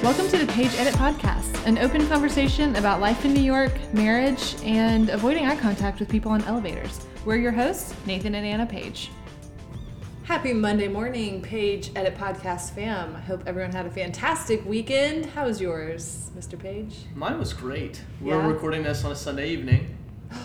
Welcome to the Page Edit Podcast, an open conversation about life in New York, marriage, and avoiding eye contact with people on elevators. We're your hosts, Nathan and Anna Page. Happy Monday morning, Page Edit Podcast fam. I hope everyone had a fantastic weekend. How was yours, Mr. Page? Mine was great. We're recording this on a Sunday evening.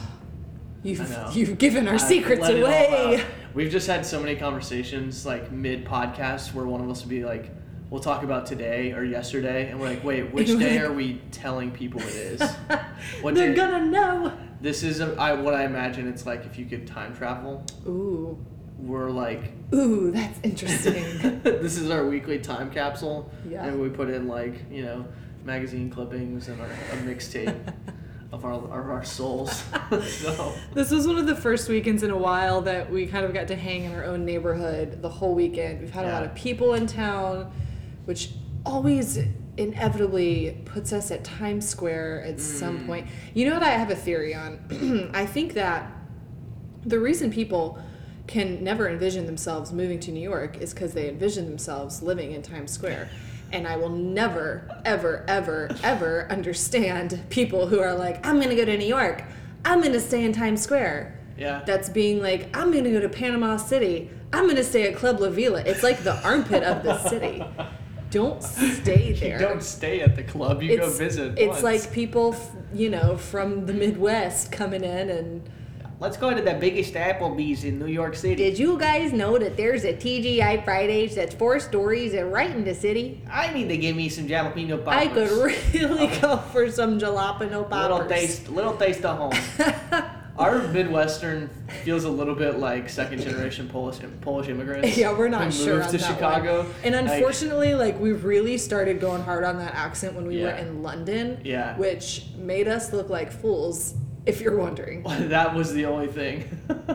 You've, you've given our I've secrets let it all away. We've just had so many conversations, like mid podcast, where one of us would be like, "We'll talk about today or yesterday," and we're like, "Wait, which day are we telling people it is?" What They're day- gonna know. This is a, I, what I imagine it's like if you could time travel. Ooh, We're like, ooh, that's interesting. this is our weekly time capsule, Yeah. and we put in like you know magazine clippings and our, a mixtape of our of our souls. so. This was one of the first weekends in a while that we kind of got to hang in our own neighborhood the whole weekend. We've had a lot of people in town, which always inevitably puts us at Times Square at some Mm. point. You know what I have a theory on? I think that the reason people can never envision themselves moving to New York is because they envision themselves living in Times Square. And I will never, ever, ever, ever understand people who are like, I'm gonna go to New York. I'm gonna stay in Times Square. Yeah. That's being like, I'm gonna go to Panama City. I'm gonna stay at Club La Vela. It's like the armpit of the city. Don't stay there. You don't stay at the club. You go visit. It's once. like people, f- you know, from the Midwest coming in and let's go to the biggest Applebee's in New York City. Did you guys know that there's a TGI Fridays that's four stories and right in the city? I need to give me some jalapeno poppers. I could really go for some jalapeno poppers. little taste, little taste of home. Our Midwestern feels a little bit like second generation Polish Polish immigrants. Yeah, we're not sure moved to Chicago. one. And unfortunately, like, we really started going hard on that accent when we were in London. Yeah. Which made us look like fools, if you're wondering. that was the only thing.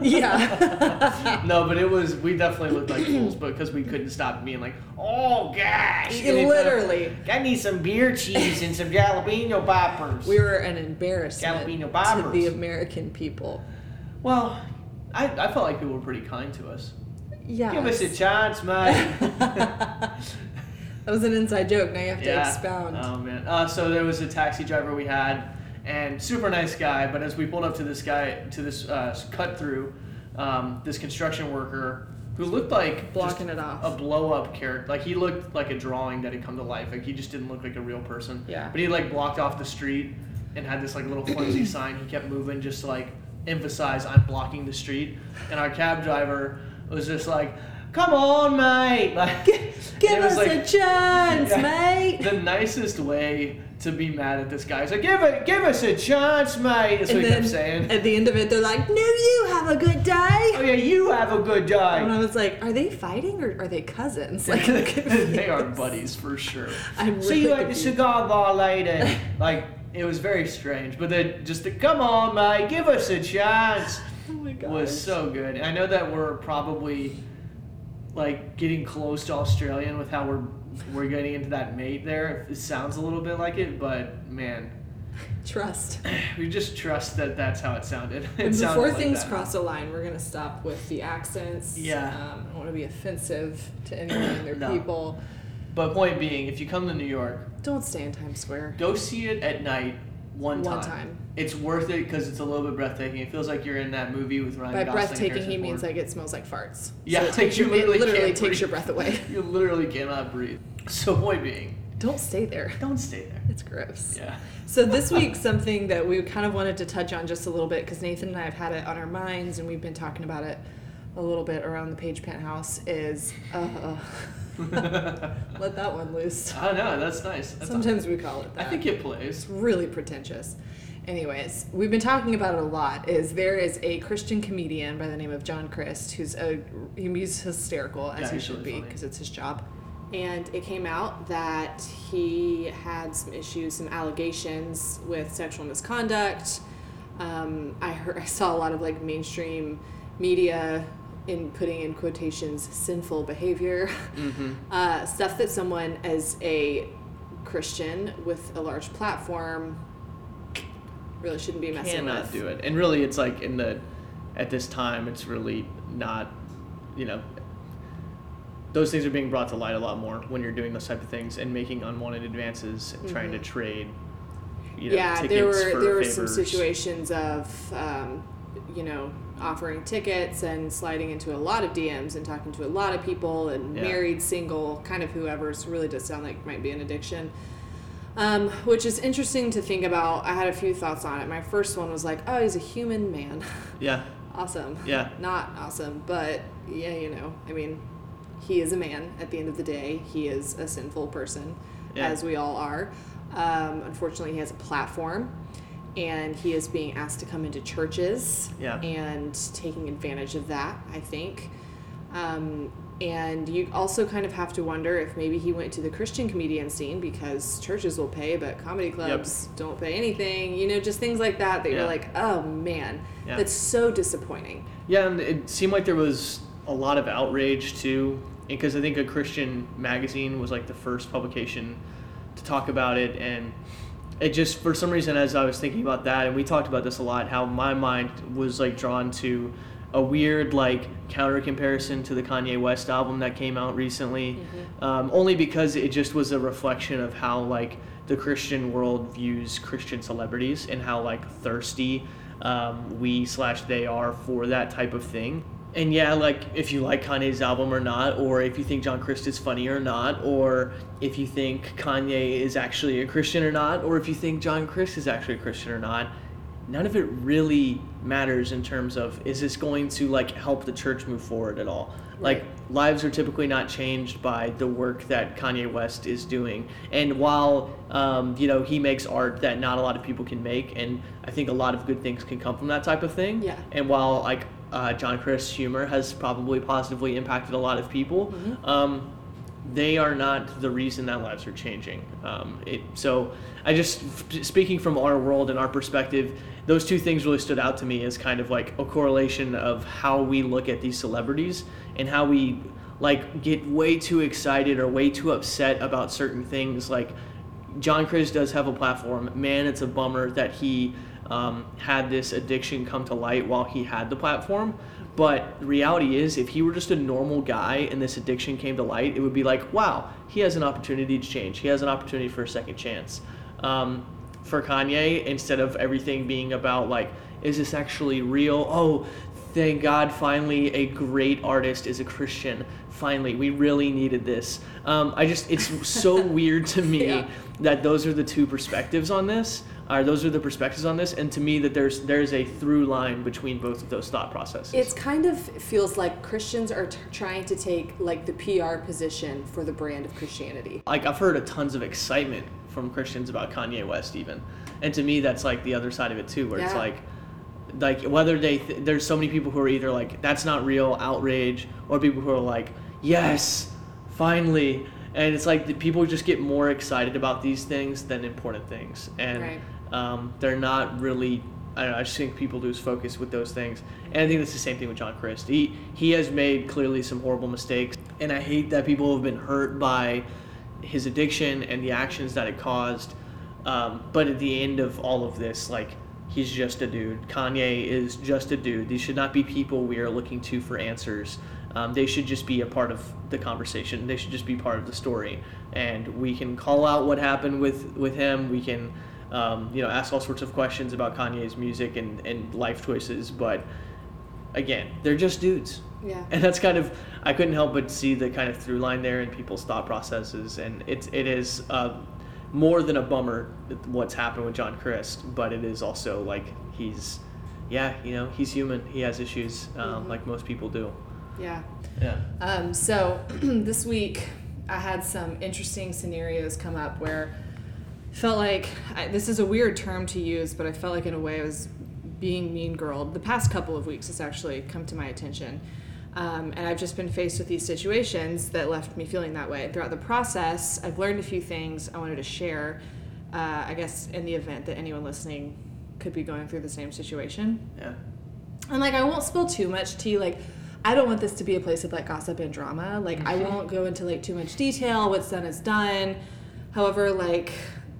Yeah. no, but it was. We definitely looked like fools because we couldn't stop being like, "Oh gosh!" Literally. I need some beer cheese and some jalapeno poppers. we were an embarrassment Jalapeno to the American people. Well, I, I felt like people were pretty kind to us. Yeah. Give us a chance, mate. that was an inside joke. Now you have to yeah. expound. Oh man. Uh, so there was a taxi driver we had, and super nice guy. But as we pulled up to this guy to this uh, cut through, um, this construction worker who looked like Blocking it off. a blow up character. Like he looked like a drawing that had come to life. Like he just didn't look like a real person. Yeah. But he like blocked off the street and had this like little flimsy sign. He kept moving just to like emphasize I'm blocking the street. And our cab driver was just like, "Come on, mate!" Like, Give was us like- a chance, Yeah. mate. the nicest way to be mad at this guy. He's like, give it, give us a chance, mate. That's and what he then kept saying. at the end of it, they're like, "No, you have a good day." oh yeah, you have a good day. And. I was like, "Are they fighting or are they cousins?" Like, they are buddies for sure. I'm See you really at the cigar bar later. like it was very strange, but then just the come on, mate, give us a chance Oh my god. was so good. And I know that we're probably like getting close to Australian with how we're we're getting into that mate there. It sounds a little bit like it, but man, Trust. we just trust that that's how it sounded. It And sounded before like things that. cross a line, we're gonna stop with the accents. Yeah. Um, I don't want to be offensive to anyone and their No. people. But point being, if you come to New York, Don't stay in Times Square. go see it at night one time. One time. It's worth it because it's a little bit breathtaking. It feels like you're in that movie with Ryan By Gosling. breathtaking, he means like it smells like farts. Yeah, so it, like takes you your, it literally literally takes breathe. your breath away. You literally cannot breathe. So point being, Don't stay there. don't stay there. It's gross. Yeah. So this week, something that we kind of wanted to touch on just a little bit because Nathan and I have had it on our minds and we've been talking about it a little bit around the Page Penthouse is uh, let that one loose. I know that's nice. That's Sometimes we call it that. I think it plays. it's really pretentious. Anyways, we've been talking about it a lot. Is there is a Christian comedian by the name of John Crist who's a he's hysterical as Yeah, he should really be because it's his job. And it came out that he had some issues, some allegations with sexual misconduct. Um, I heard, I saw a lot of like mainstream media in putting in quotations sinful behavior, Mm-hmm. uh, stuff that someone as a Christian with a large platform really shouldn't be messing Cannot with. do it. And really, it's like in the at this time, it's really not. You know, those things are being brought to light a lot more when you're doing those type of things and making unwanted advances and trying to trade. You know, Mm-hmm. yeah, there were there were some situations of, um, you know, offering tickets and sliding into a lot of DMs and talking to a lot of people and Yeah. married, single, kind of whoever's really does sound like might be an addiction. Um, which is interesting to think about. I had a few thoughts on it. My first one was like, oh, he's a human man. Yeah, awesome. Yeah. Not awesome, but yeah, you know, I mean, he is a man at the end of the day. He is a sinful person, Yeah. as we all are. Um, unfortunately, he has a platform and he is being asked to come into churches Yeah. and taking advantage of that, I think. Um, and you also kind of have to wonder if maybe he went to the Christian comedian scene because churches will pay, but comedy clubs don't pay anything. You know, just things like that that Yeah. you're like, oh man, Yeah. that's so disappointing. Yeah, and it seemed like there was a lot of outrage too, because I think a Christian magazine was like the first publication to talk about it, and it just for some reason, as I was thinking about that, and we talked about this a lot, how my mind was like drawn to a weird like counter comparison to the Kanye West album that came out recently, um, only because it just was a reflection of how like the Christian world views Christian celebrities and how like thirsty um, we slash they are for that type of thing. And yeah, like if you like Kanye's album or not, or if you think John Crist is funny or not, or if you think Kanye is actually a Christian or not, or if you think John Crist is actually a Christian or not, none of it really matters in terms of is this going to like help the church move forward at all like lives are typically not changed by the work that kanye west is doing and while um, you know he makes art that not a lot of people can make and i think a lot of good things can come from that type of thing Yeah. and while like uh, john Crist humor has probably positively impacted a lot of people Mm-hmm. um, they are not the reason that lives are changing. Um, it, so I just speaking from our world and our perspective, those two things really stood out to me as kind of like a correlation of how we look at these celebrities and how we like get way too excited or way too upset about certain things. Like John Crist does have a platform. Man, it's a bummer that he um, had this addiction come to light while he had the platform. But the reality is, if he were just a normal guy and this addiction came to light, it would be like, wow, he has an opportunity to change. He has an opportunity for a second chance. Um, for Kanye, instead of everything being about like, is this actually real? Oh, thank God, finally a great artist is a Christian. Finally, we really needed this. Um, I just, it's so weird to me Yeah. that those are the two perspectives on this. Or those are the perspectives on this, and to me, that there's there's a through line between both of those thought processes. It's kind of feels like Christians are t- trying to take like the PR position for the brand of Christianity. like I've heard a tons of excitement from Christians about Kanye West even, and to me that's like the other side of it too, where it's like, like whether they th- there's so many people who are either like that's not real outrage, or people who are like yes, finally, and it's like the people just get more excited about these things than important things, and Right. Um, they're not really. I don't know. I just think people lose focus with those things, and I think that's the same thing with John Crist. He he has made clearly some horrible mistakes, and I hate that people have been hurt by his addiction and the actions that it caused. Um, but at the end of all of this, like he's just a dude. Kanye is just a dude. These should not be people we are looking to for answers. Um, they should just be a part of the conversation. They should just be part of the story, and we can call out what happened with with him. We can, um, you know, ask all sorts of questions about Kanye's music and and life choices. But again, they're just dudes. Yeah. And that's kind of I couldn't help but see the kind of through line there in people's thought processes, and it's it is uh, more than a bummer what's happened with John Crist, but it is also like he's yeah you know he's human, he has issues um, like most people do. Yeah. Yeah. Um, so this week I had some interesting scenarios come up where felt like I, this is a weird term to use, but I felt like in a way I was being mean girled. The past couple of weeks, it's actually come to my attention. Um, and I've just been faced with these situations that left me feeling that way. Throughout the process, I've learned a few things I wanted to share, uh, I guess, in the event that anyone listening could be going through the same situation. Yeah. And like I won't spill too much tea. Like I don't want this to be a place of like gossip and drama. Like I won't go into like too much detail. What's done is done. However, like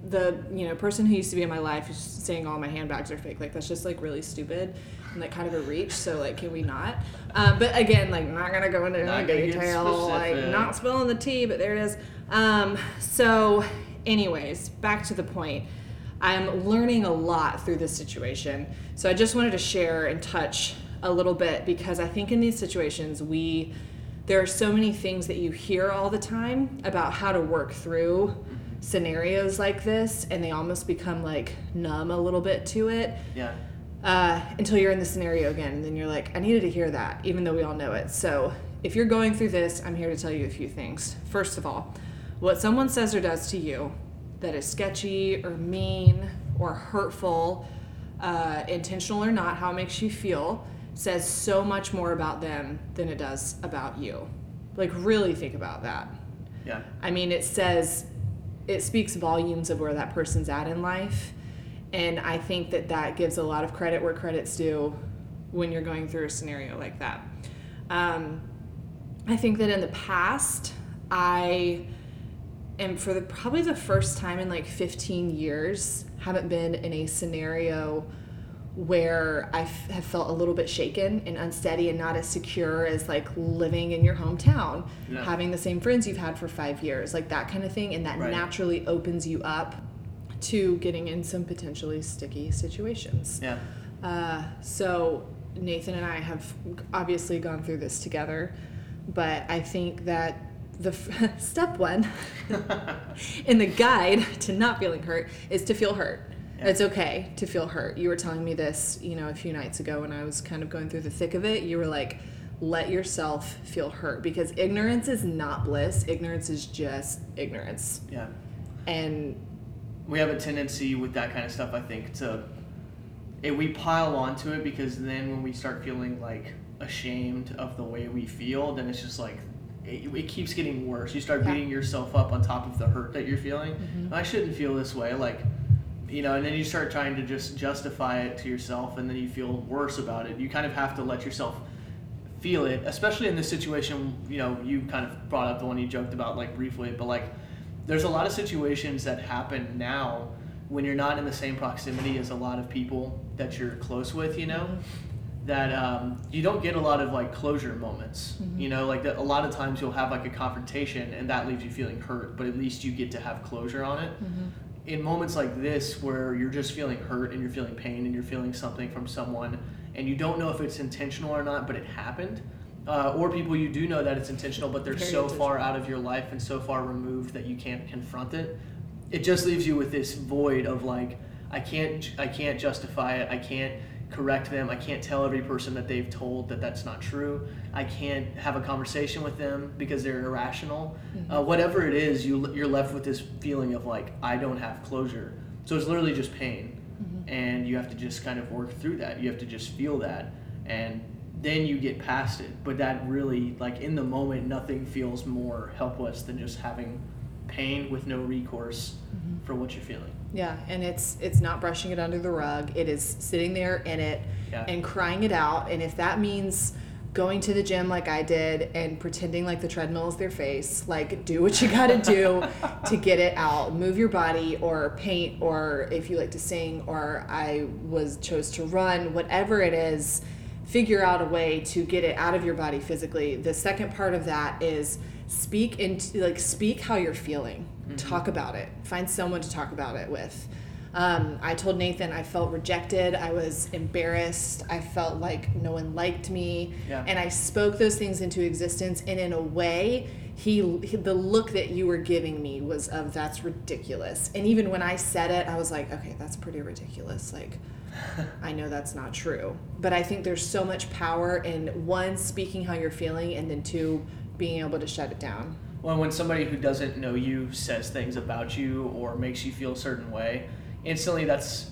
the you know person who used to be in my life is saying all my handbags are fake. Like that's just like really stupid and like kind of a reach. So like, can we not? Um, but again, like not gonna go into Not detail. Like not spilling the tea, but there it is. Um, so, anyways, back to the point. I'm learning a lot through this situation. So I just wanted to share and touch a little bit because I think in these situations we there are so many things that you hear all the time about how to work through scenarios like this and they almost become like numb a little bit to it. Yeah. uh, until you're in the scenario again and then you're like i needed to hear that even though we all know it. So if you're going through this i'm here to tell you a few things. First of all what someone says or does to you that is sketchy or mean or hurtful uh, intentional or not how it makes you feel says so much more about them than it does about you. Like really think about that. Yeah. I mean, it says, it speaks volumes of where that person's at in life. And I think that that gives a lot of credit where credit's due when you're going through a scenario like that. Um, I think that in the past, I am for the probably the first time in like 15 years, haven't been in a scenario where I f- have felt a little bit shaken and unsteady and not as secure as like living in your hometown, Yeah. having the same friends you've had for five years, like that kind of thing. And that Right. naturally opens you up to getting in some potentially sticky situations. Yeah. Uh, so Nathan and I have obviously gone through this together, but I think that the f- step one in the guide to not feeling hurt is to feel hurt. Yeah. It's okay to feel hurt. You were telling me this, you know, a few nights ago when I was kind of going through the thick of it. You were like, let yourself feel hurt because ignorance is not bliss. Ignorance is just ignorance. Yeah. And we have a tendency with that kind of stuff i think to it, we pile onto it because then when we start feeling like ashamed of the way we feel then it's just like it, it keeps getting worse you start Yeah. beating yourself up on top of the hurt that you're feeling Mhm. i shouldn't feel this way like you know and then you start trying to just justify it to yourself and then you feel worse about it. You kind of have to let yourself feel it especially in this situation you know you kind of brought up the one you joked about like briefly but like there's a lot of situations that happen now when you're not in the same proximity as a lot of people that you're close with you know? That um, you don't get a lot of like closure moments Mhm. you know? Like that a lot of times you'll have like a confrontation and that leaves you feeling hurt but at least you get to have closure on it in moments like this where you're just feeling hurt and you're feeling pain and you're feeling something from someone and you don't know if it's intentional or not but it happened uh, or people you do know that it's intentional but they're Very so far out of your life and so far removed that you can't confront it it just leaves you with this void of like i can't i can't justify it i can't correct them. I can't tell every person that they've told that that's not true. I can't have a conversation with them because they're irrational. Mm-hmm. Uh, whatever it is you, you're left with this feeling of like i don't have closure. So it's literally just pain. Mm-hmm. And you have to just kind of work through that. You have to just feel that. And then you get past it. But that really like in the moment nothing feels more helpless than just having pain with no recourse mm-hmm. for what you're feeling Yeah, and it's it's not brushing it under the rug. It is sitting there in it Yeah. and crying it out. And if that means going to the gym like I did and pretending like the treadmill is their face, like do what you got to do to get it out. Move your body or paint or if you like to sing or I was chose to run, whatever it is, figure out a way to get it out of your body physically. The second part of that is speak into like speak how you're feeling. Talk about it. Find someone to talk about it with. Um, I told Nathan I felt rejected. I was embarrassed. I felt like no one liked me. Yeah. And I spoke those things into existence. And in a way, he, he the look that you were giving me was of that's ridiculous. And even when I said it, I was like, okay, that's pretty ridiculous. Like, I know that's not true. But I think there's so much power in one, speaking how you're feeling, and then two, being able to shut it down. Well, when somebody who doesn't know you says things about you or makes you feel a certain way, instantly that's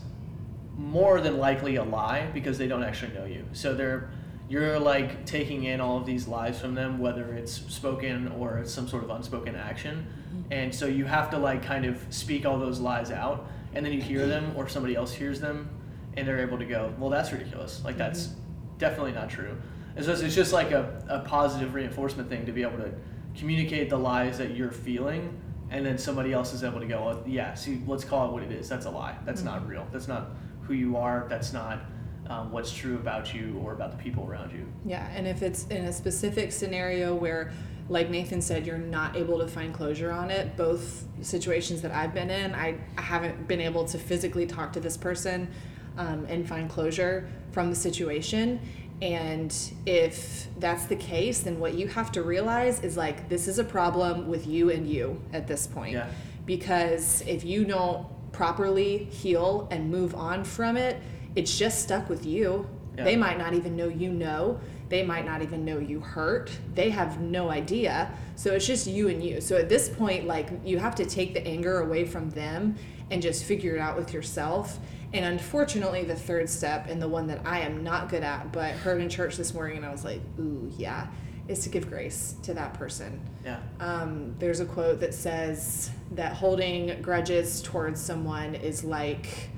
more than likely a lie because they don't actually know you. So they're you're like taking in all of these lies from them, whether it's spoken or it's some sort of unspoken action. Mm-hmm. And so you have to like kind of speak all those lies out, and then you hear them or somebody else hears them, and they're able to go, well, that's ridiculous. Like that's mm-hmm. definitely not true. It's just, it's just like a, a positive reinforcement thing to be able to communicate the lies that you're feeling and then somebody else is able to go, well, yeah, see, let's call it what it is. That's a lie. That's Mm-hmm. not real. That's not who you are. That's not um, what's true about you or about the people around you. Yeah, and if it's in a specific scenario where, like Nathan said, you're not able to find closure on it, both situations that I've been in, I, I haven't been able to physically talk to this person um, and find closure from the situation. And if that's the case, then what you have to realize is like, this is a problem with you and you at this point. Yeah. Because if you don't properly heal and move on from it, it's just stuck with you. Yeah. They might not even know you know. They might not even know you hurt. They have no idea. So it's just you and you. So at this point, like, you have to take the anger away from them and just figure it out with yourself. And unfortunately, the third step, and the one that I am not good at, but heard in church this morning, and I was like, ooh, yeah, is to give grace to that person. Yeah. Um, there's a quote that says that holding grudges towards someone is like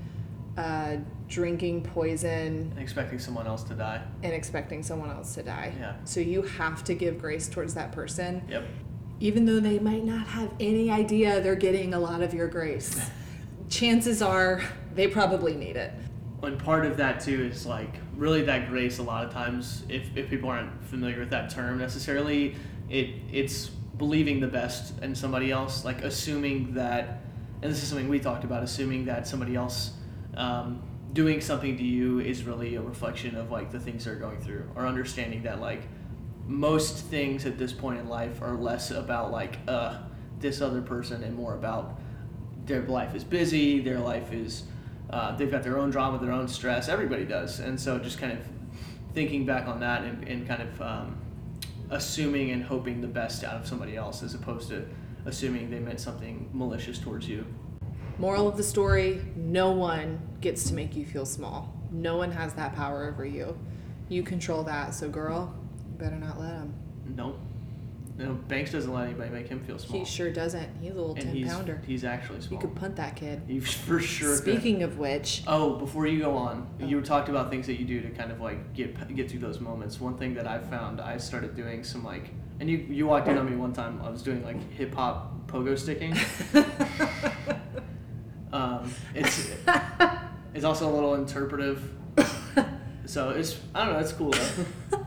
uh, drinking poison And expecting someone else to die. and expecting someone else to die. Yeah. So you have to give grace towards that person, Yep. even though they might not have any idea they're getting a lot of your grace. Chances are they probably need it. And part of that too is like really that grace. A lot of times, if, if people aren't familiar with that term necessarily, it it's believing the best in somebody else, like assuming that, and this is something we talked about, assuming that somebody else um, doing something to you is really a reflection of like the things they're going through, or understanding that like most things at this point in life are less about like uh this other person and more about their life is busy, their life is, uh, they've got their own drama, their own stress. Everybody does, and so just kind of thinking back on that and, and kind of um, assuming and hoping the best out of somebody else, as opposed to assuming they meant something malicious towards you. Moral of the story no one gets to make you feel small. No one has that power over you. You control that. So, girl, you better not let them. Nope. No, Banks doesn't let anybody make him feel small. He sure doesn't. He's a little and 10 he's pounder. he's actually small. You could punt that kid. You for sure. could. Speaking of which, Oh, before you go on, you talked about things that you do to kind of like get get through those moments. One thing that I found, I started doing some like, and you you walked in on me one time. I was doing like hip hop pogo sticking. um, it's it's also a little interpretive, so it's I don't know. It's cool though.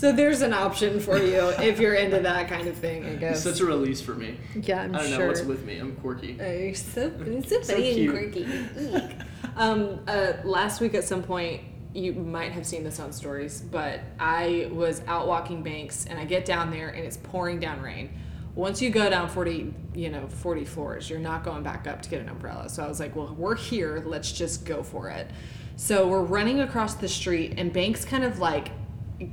So there's an option for you if you're into that kind of thing, I It's guess. such a release for me. yeah, I'm I don't sure. know what's with me. I'm quirky. Oh, you're so, so So funny and quirky. Um, uh, last week at some point, you might have seen this on stories, but I was out walking banks and I get down there and it's pouring down rain. Once you go down 40, you know, 40 floors, you're not going back up to get an umbrella. So I was like, well, we're here. Let's just go for it. So we're running across the street and Banks kind of like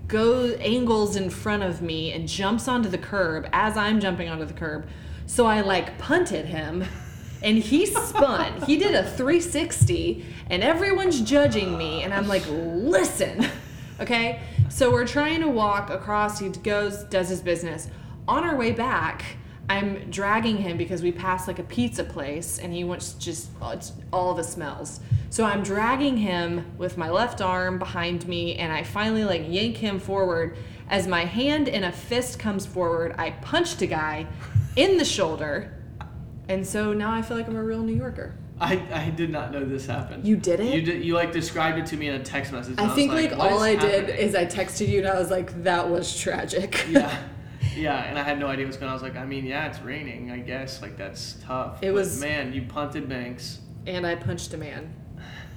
goes angles in front of me and jumps onto the curb as I'm jumping onto the curb. So I like punted him and he spun. he did a 360 and everyone's judging me and I'm like, "Listen." Okay? So we're trying to walk across. He goes, does his business. On our way back, I'm dragging him because we passed like a pizza place and he wants just it's all the smells. So I'm dragging him with my left arm behind me and I finally like yank him forward. As my hand in a fist comes forward, I punched a guy in the shoulder. And so now I feel like I'm a real New Yorker. I, I did not know this happened. You didn't? You did. You like described it to me in a text message. I think like, "What all I is did is I texted you and I was like, that was tragic. yeah, yeah, and I had no idea what's going on. I was like, I mean, yeah, it's raining. I guess like that's tough. It But, was- man. You punted Banks. and I punched a man.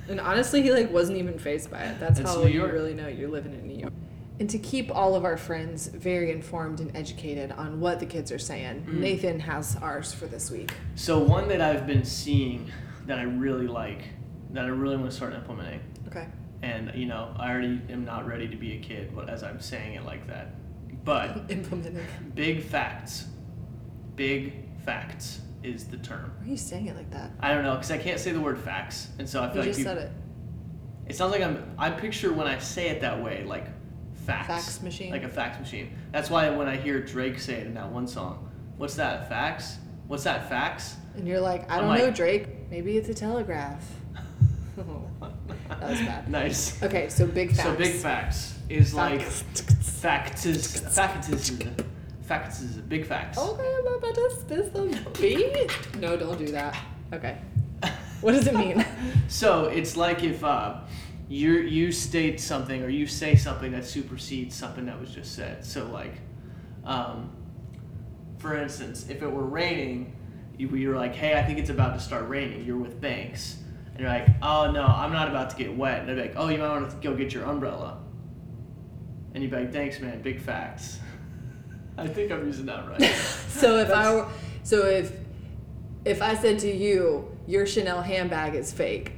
And honestly, he like wasn't even phased by it. That's It's how you really know you're living in New York. And to keep all of our friends very informed and educated on what the kids are saying, Mm. Nathan has ours for this week. So one that I've been seeing that I really like, that I really want to start implementing, Okay. and you know, I already am not ready to be a kid, but as I'm saying it like that, but Implementing. big facts, big facts is the term. Why are you saying it like that? I don't know because I can't say the word facts, and so I You feel like just people, said it. It sounds like I'm. I picture when I say it that way, like facts. Fax machine? Like a fax machine. That's why when I hear Drake say it in that one song, what's that? Fax? What's that? Fax? And you're like, I I'm don't know, like- Drake. Maybe it's a telegraph. that was bad. nice. Okay, so big facts. So big facts is like Facts. Is, facts. Facts. Facts is big facts. Okay, I'm about to spill some beans. No, don't do that. Okay. What does it mean? So it's like if uh, you you state something or you say something that supersedes something that was just said. So like, um, for instance, if it were raining, you, you're like, hey, I think it's about to start raining. You're with Banks, and you're like, oh no, I'm not about to get wet. And they're like, oh, you might want to go get your umbrella. And you'd be like, thanks, man. Big facts. I think I'm using that right. So if I were, so if if I said to you, your Chanel handbag is fake.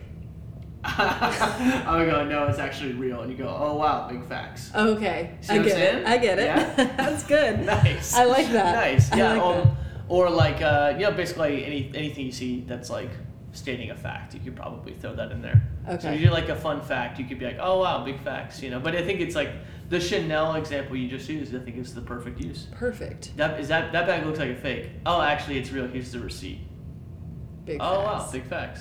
I would go, no, it's actually real. And you go, oh wow, big facts. Okay, I get it. saying? I get it. Yeah? That's good. Nice. I like that. Nice. Yeah. like um, that. Or like, uh, you know, basically any anything you see that's like stating a fact, you could probably throw that in there. Okay. So Okay. you do like a fun fact, you could be like, oh wow, big facts, you know. But I think it's like the Chanel example you just used. I think is the perfect use. Perfect. That is that that bag looks like a fake. Oh, actually, it's real. Here's the receipt. Big oh facts. wow, big facts.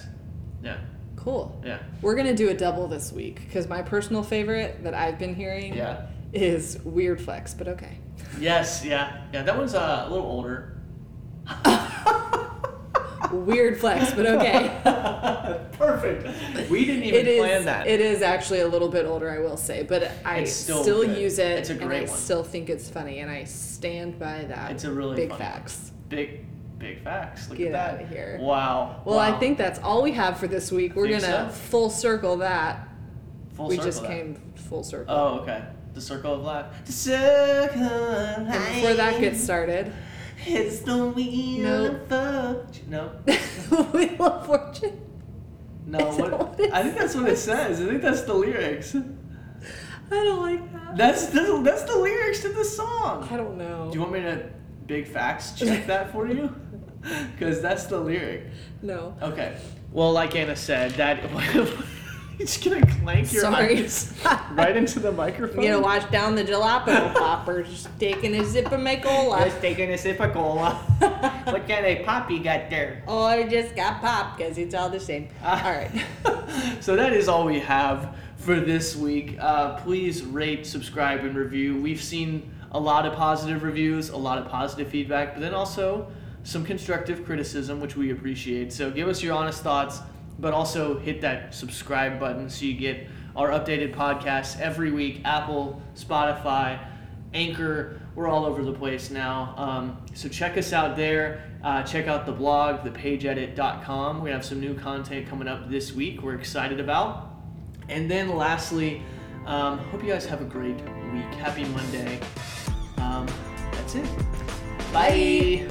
Yeah. Cool. Yeah. We're gonna do a double this week because my personal favorite that I've been hearing Yeah. is Weird Flex, but okay. Yes. Yeah. Yeah. That one's uh, a little older. Weird Flex, but okay. Perfect. We didn't even It is. plan that. It is actually a little bit older, I will say, but I It's still still, use it, It's a and great I one. still think it's funny, and I stand by that. It's a really big one. facts. Big, big facts. Look Get at that. outta here. Wow. Well, I think that's all we have for this week. We're gonna so? full circle that. Full we circle just that. came full circle. Oh, okay. The circle of life. The circle of and before that gets started, It's the wheel No. of fortune. No. Wheel of Fortune. No. Is that What? what it I think that's what it says. I think that's the lyrics. I don't like that. That's that's, that's the lyrics to the song. I don't know. Do you want me to big facts check that for you? Because that's the lyric. no. Okay. Well, like Anna said, that just gonna clank your Sorry. eyes right into the microphone. You know, wash down the jalapeno poppers, taking a sip of my cola. Just taking a sip of cola. what kind of pop you got there? Oh, I just got popped because it's all the same. Ah. all right. so that is all we have for this week. Uh, please rate, subscribe, and review. We've seen a lot of positive reviews, a lot of positive feedback, but then also some constructive criticism, which we appreciate. So give us your honest thoughts, but also hit that subscribe button so you get our updated podcasts every week. Apple, Spotify, Anchor, we're all over the place now. Um, so check us out there. Uh, check out the blog, thepageedit.com. We're going to have some new content coming up this week we're excited about. And then lastly, um, hope you guys have a great week. Happy Monday. Um, that's it. Bye.